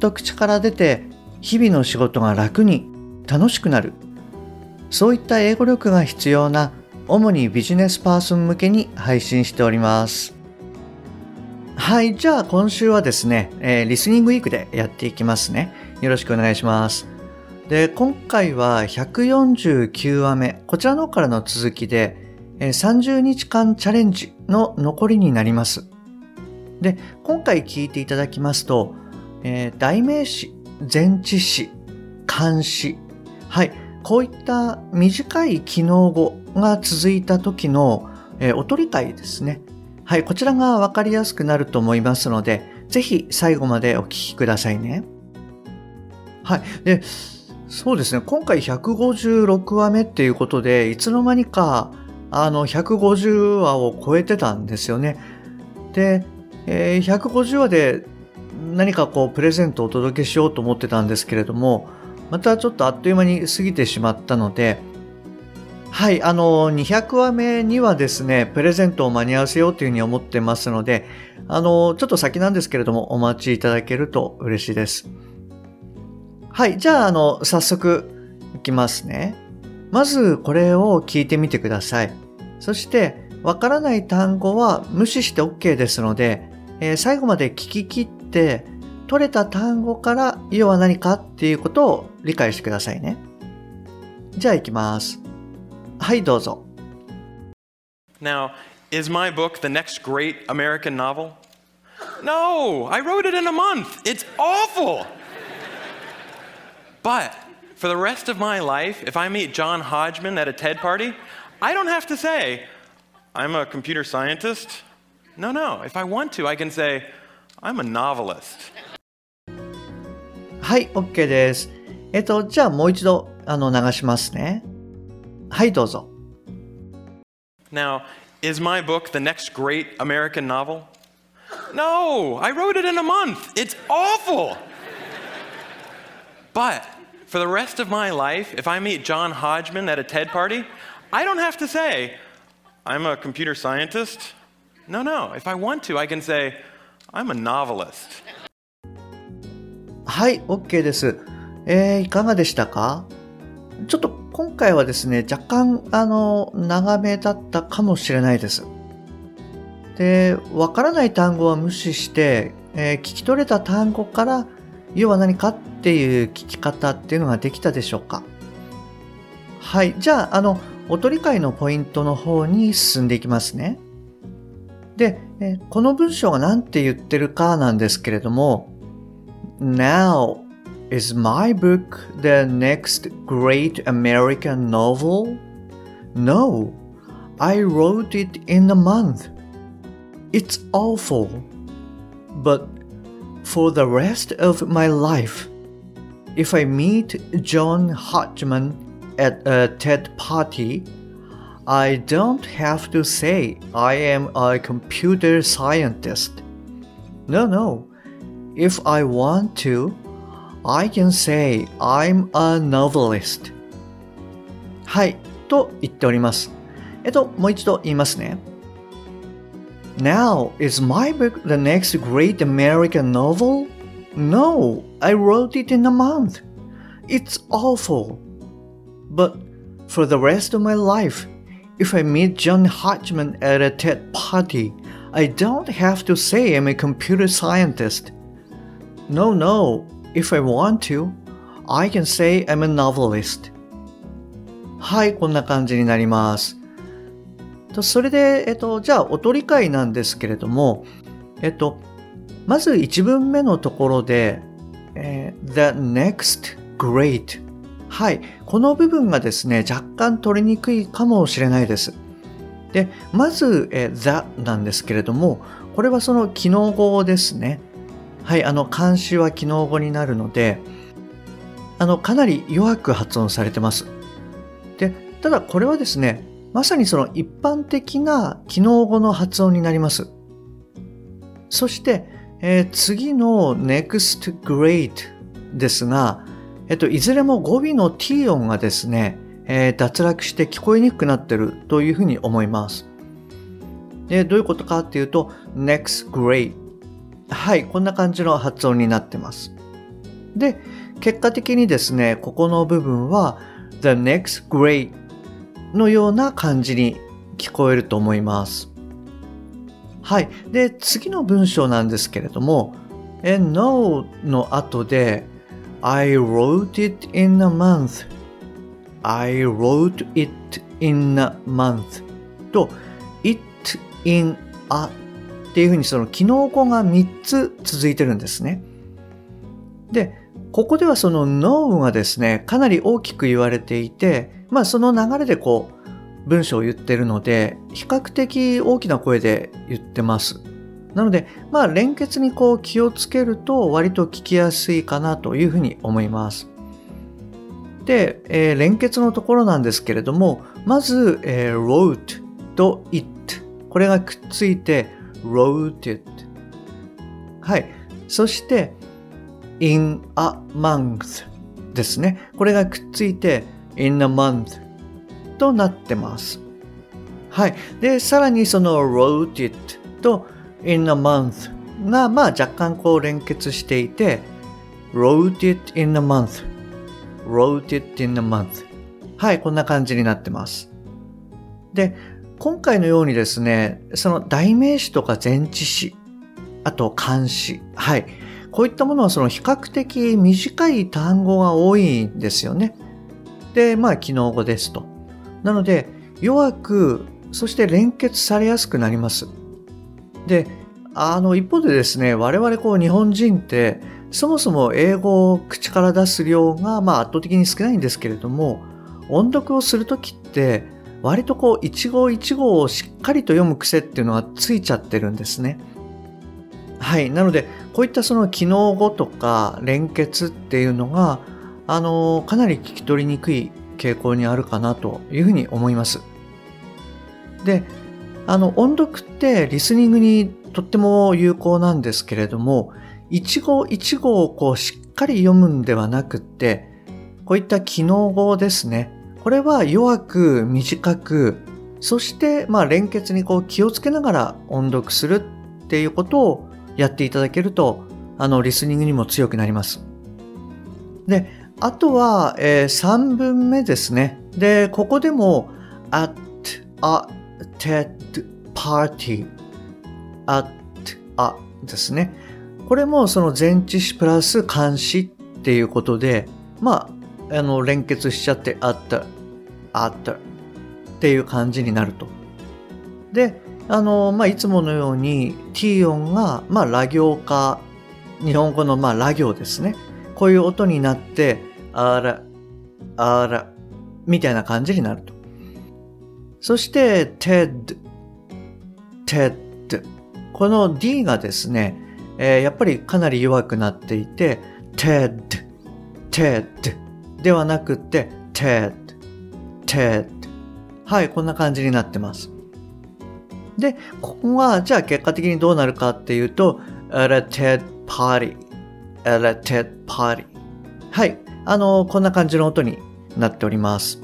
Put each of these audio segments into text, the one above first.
と口から出て日々の仕事が楽に楽しくなる。そういった英語力が必要な主にビジネスパーソン向けに配信しております。はいじゃあ今週はですね、えー、リスニングウィークでやっていきますね。よろしくお願いします。で今回は149話目。こちらの方からの続きで30日間チャレンジの残りになります。で今回聞いていただきますと、えー、代名詞前置詞漢詞はいこういった短い機能語が続いた時の、えー、お取り会ですねはい、こちらがわかりやすくなると思いますので、ぜひ最後までお聞きくださいね。はい。で、そうですね、今回156話目っていうことで、いつの間にか、あの、150話を超えてたんですよね。で、えー、150話で何かこう、プレゼントをお届けしようと思ってたんですけれども、またちょっとあっという間に過ぎてしまったので、はい、あの、200話目にはですね、プレゼントを間に合わせようというふうに思ってますので、あの、ちょっと先なんですけれども、お待ちいただけると嬉しいです。はい、じゃあ、あの、早速いきますね。まず、これを聞いてみてください。そして、わからない単語は無視して OK ですので、えー、最後まで聞き切って、取れた単語から要は何かっていうことを理解してくださいね。じゃあ行きます。はいどうぞ Now, is my book the next great American novel? No, I wrote it in a month. It's awful. But for the rest of my life, if I meet John Hodgman at a TED party, I don't have to say, I'm a computer scientist. No, no. If I want to, I can say, I'm a novelist. はい、OK です。えっと、じゃあもう一度あの流しますね。はいどうぞ Now, is my book the next great American novel? No, I wrote it in a month. It's awful. But for the rest of my life, if I meet John Hodgman at a TED party, I don't have to say, I'm a computer scientist. No, no. If I want to, I can say, I'm a novelist. はい、OK です。えー、いかがでしたか？ちょっと今回はですね、若干、あの、長めだったかもしれないです。で、わからない単語は無視して、えー、聞き取れた単語から、要は何かっていう聞き方っていうのができたでしょうか？はい。じゃあ、あの、お取り会のポイントの方に進んでいきますね。で、えー、この文章が何て言ってるかなんですけれども、Now Is my book the next great American novel? No, I wrote it in a month. It's awful. But for the rest of my life, if I meet John Hodgman at a TED party, I don't have to say I am a computer scientist. No, no. If I want to, I can say I'm a novelist はいと言っておりますえっともう一度言いますね Now is my book the next great American novel? No, I wrote it in a month. It's awful. But for the rest of my life, if I meet John Hodgman at a TED party, I don't have to say I'm a computer scientist. No, no, If I want to, I can say I'm a novelist. はい、こんな感じになります。とそれで、えっと、じゃあ、お取り会なんですけれども、えっと、まず一文目のところで、えー、the next great はい。この部分がですね、若干取りにくいかもしれないです。で、まず、えー、the なんですけれども、これはその機能語ですね。はい、あの、監視は機能語になるので、あの、かなり弱く発音されてます。で、ただこれはですね、まさにその一般的な機能語の発音になります。そして、えー、次の next great ですが、えっと、いずれも語尾の t 音がですね、えー、脱落して聞こえにくくなってるというふうに思います。で、どういうことかっていうと、next great はい、こんな感じの発音になってます。で、結果的にですね、ここの部分は the next grade のような感じに聞こえると思います。はい。で、次の文章なんですけれども、and no の後で I wrote it in a month I wrote it in a month と it in a っていうふうにその機能語が3つ続いてるんですね。で、ここではその no がですね、かなり大きく言われていて、まあその流れでこう文章を言ってるので、比較的大きな声で言ってます。なので、まあ連結にこう気をつけると割と聞きやすいかなというふうに思います。で、えー、連結のところなんですけれども、まず、えー、wrote と it これがくっついて wrote it はい。そして in a month ですね。これがくっついて in a month となってます。はい。で、さらにその wrote it と in a month が、まあ若干こう連結していて wrote it in a month wrote it in a month はい、こんな感じになってます。で、今回のようにですね、その代名詞とか前置詞、あと漢詞、はい。こういったものはその比較的短い単語が多いんですよね。で、まあ、機能語ですと。なので、弱く、そして連結されやすくなります。で、あの、一方でですね、我々こう日本人って、そもそも英語を口から出す量が、まあ圧倒的に少ないんですけれども、音読をするときって、割とこう一語一語をしっかりと読む癖っていうのがついちゃってるんですね。はい。なので、こういったその機能語とか連結っていうのが、あの、かなり聞き取りにくい傾向にあるかなというふうに思います。で、あの、音読ってリスニングにとっても有効なんですけれども、一語一語をこうしっかり読むんではなくって、こういった機能語ですね。これは弱く短く、そしてまあ連結にこう気をつけながら音読するっていうことをやっていただけると、あの、リスニングにも強くなります。で、あとは、えー、3文目ですね。で、ここでも、at a TED party, at a ですね。これもその前置詞プラス漢詞っていうことで、まあ、あの、連結しちゃって、あった、あったっていう感じになると。で、あの、まあ、いつものように t 音が、まあ、ラ行か、日本語の、まあ、ラ行ですね。こういう音になって、あら、あら、みたいな感じになると。そして、ted, ted。この d がですね、えー、やっぱりかなり弱くなっていて、ted, ted ではなくて TED, TED はい、こんな感じになってます。で、ここは、じゃあ結果的にどうなるかっていうと、at a TED party, at a TED party はい、あの、こんな感じの音になっております。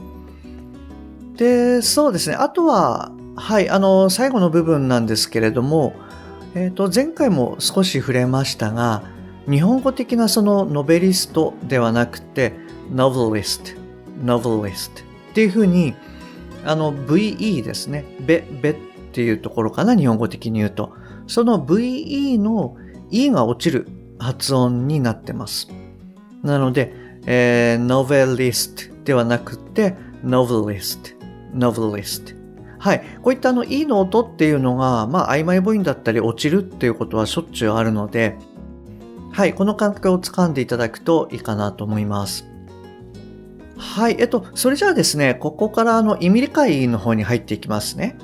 で、そうですね。あとは、はい、あの、最後の部分なんですけれども、えっ、ー、と、前回も少し触れましたが、日本語的なそのノベリストではなくて、novelist, novelist っていうふうに、あの VE ですね。べ、べっていうところかな、日本語的に言うと。その VE の E が落ちる発音になってます。なので、えー、novelist ではなくて novelist, novelist。はい。こういったあの E の音っていうのが、まあ曖昧母音だったり落ちるっていうことはしょっちゅうあるので、はい。この感覚をつかんでいただくといいかなと思います。はい。えっと、それじゃあですね、ここからあの意味理解の方に入っていきますね。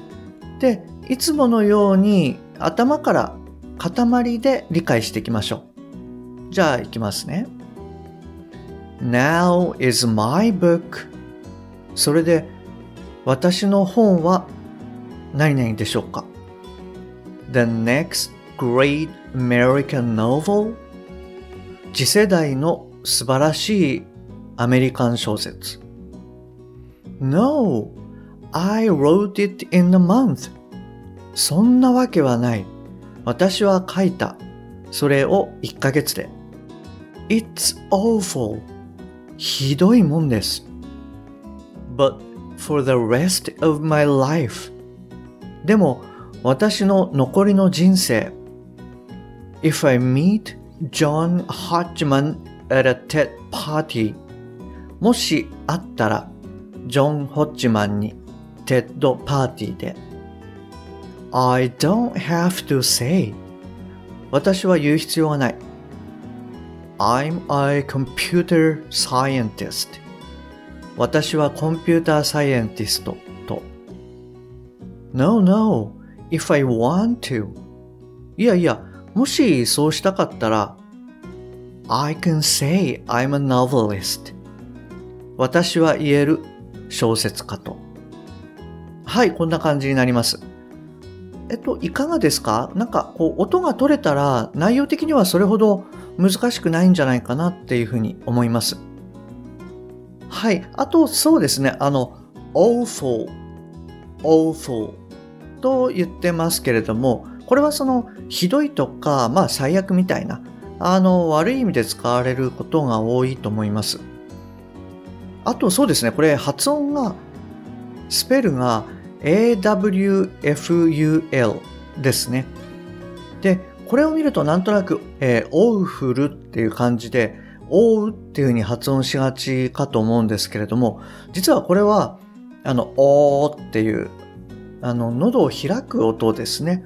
で、いつものように頭から塊で理解していきましょう。じゃあ行きますね。Now is my book. それで私の本は何々でしょうか ?The next great American novel? 次世代の素晴らしいアメリカン小説。No, I wrote it in a month. そんなわけはない。私は書いた。それを1ヶ月で。It's awful. ひどいもんです。But for the rest of my life. でも私の残りの人生。If I meet John Hodgman at a TED party もし会ったらジョン・ホッジマンにテッドパーティーで I don't have to say 私は言う必要はない I'm a computer scientist 私はコンピューターサイエンティストと No, no, if I want to いやいや、もしそうしたかったら I can say I'm a novelist 私は言える小説家と。はい、こんな感じになります。えっと、いかがですか？なんか、こう、音が取れたら、内容的にはそれほど難しくないんじゃないかなっていうふうに思います。はい。あと、そうですね。あの、awful, awful と言ってますけれども、これはその、ひどいとか、まあ、最悪みたいな、あの、悪い意味で使われることが多いと思います。あとそうですね、これ発音が、スペルが AWFUL ですね。で、これを見るとなんとなく、えー、オウフルっていう感じで、オウっていう風に発音しがちかと思うんですけれども、実はこれは、あの、おーっていう、あの、喉を開く音ですね。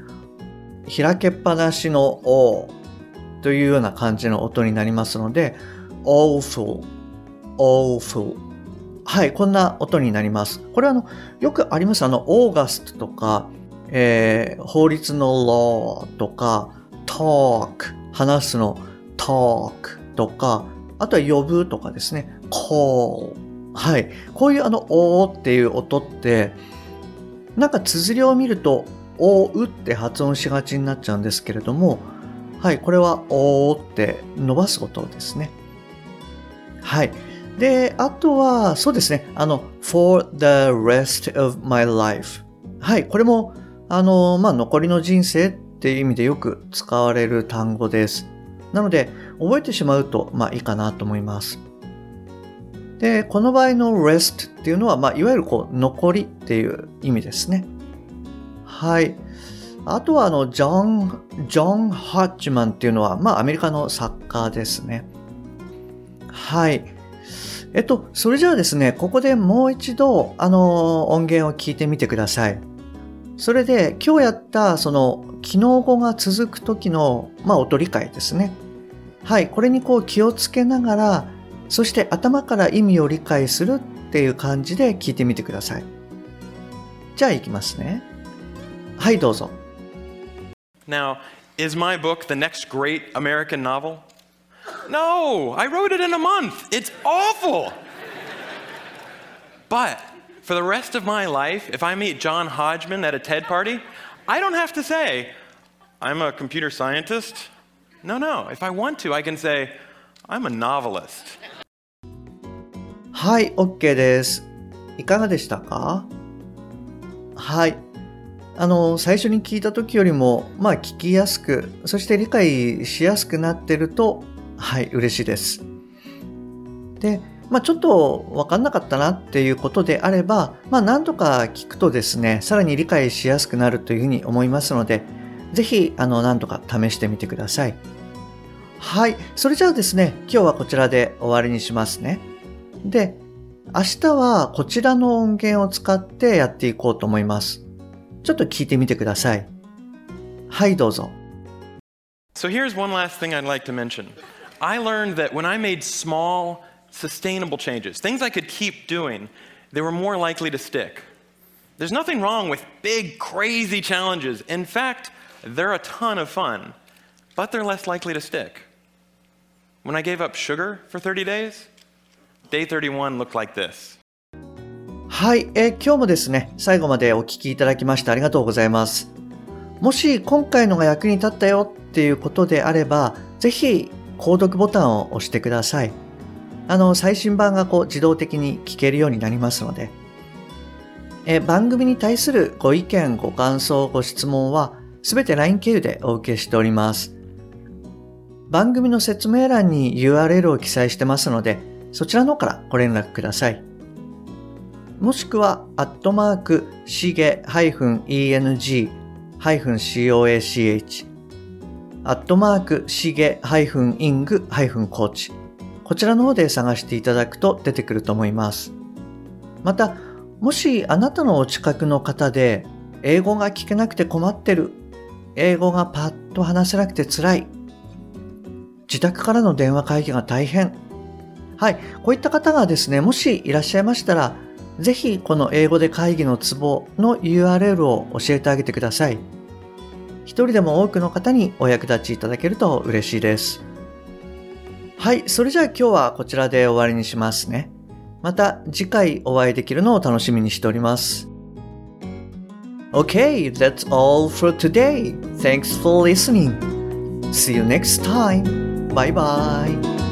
開けっぱなしのおーというような感じの音になりますので、awful, awful はい、こんな音になります。これはあの、よくあります。あの、オーガストとか、えー、法律の law とか、talk、話すの talk とか、あとは呼ぶとかですね、call。はい。こういうあの、おーっていう音って、なんか綴りを見ると、おうって発音しがちになっちゃうんですけれども、はい。これは、おーって伸ばす音ですね。はい。で、あとは、そうですね、あの、for the rest of my life。はい、これも、あの、まあ、残りの人生っていう意味でよく使われる単語です。なので、覚えてしまうと、まあ、いいかなと思います。で、この場合の rest っていうのは、まあ、いわゆるこう、残りっていう意味ですね。はい。あとは、あの、ジョン、ジョン・ハッチマンっていうのは、まあ、アメリカの作家ですね。はい。えっと、それじゃあですね、ここでもう一度、あの、音源を聞いてみてください。それで、今日やった、その、機能語が続く時の、まあ、音理解ですね。はい、これにこう気をつけながら、そして頭から意味を理解するっていう感じで聞いてみてください。じゃあ行きますね。はい、どうぞ。Now, is my book the next great American novel? No, I wrote it in a month. It's awful. but for the rest of my life, if I meet John Hodgman at a TED party, I don't have to say, I'm a computer scientist. No, no. If I want to, I can say, I'm a novelist. はい、OK です。いかがでしたかはい。あの、最初に聞いた時よりも、まあ聞きやすく、そして理解しやすくなってるとはい、嬉しいです。で、まあ、ちょっと分かんなかったなっていうことであれば、まあ、何度か聞くとですね、さらに理解しやすくなるというふうに思いますので、ぜひ、あの、何度か試してみてください。はい。それじゃあですね、今日はこちらで終わりにしますね。で、明日はこちらの音源を使ってやっていこうと思います。ちょっと聞いてみてください。はい、どうぞ。So here's one last thing I'd like to mention. I learned that when I made small, sustainable changes, things I could keep doing, they were more likely to stick. There's nothing wrong with big, crazy challenges. In fact, they're a ton of fun, but they're less likely to stick. When I gave up sugar for 30 days, day 31 looked like this. はい、えー今日もですね、最後までお聞きいただきましてありがとうございます。もし今回のが役に立ったよっていうことであれば、ぜひ購読ボタンを押してください。あの、最新版がこう自動的に聞けるようになりますので。え番組に対するご意見、ご感想、ご質問は、すべて LINE 経由でお受けしております。番組の説明欄に URL を記載してますので、そちらの方からご連絡ください。もしくは、アットマーク、しげ -eng-coach、アットマーク、しげ -ing-coach、こちらの方で探していただくと出てくると思います。また、もしあなたのお近くの方で、英語が聞けなくて困ってる、英語がパッと話せなくて辛い、自宅からの電話会議が大変、はい、こういった方がですね、もしいらっしゃいましたら、ぜひこの英語で会議のツボの URL を教えてあげてください。一人でも多くの方にお役立ちいただけると嬉しいです。はい、それじゃあ今日はこちらで終わりにしますね。また次回お会いできるのを楽しみにしております。Okay, that's all for today. Thanks for listening. See you next time. Bye bye.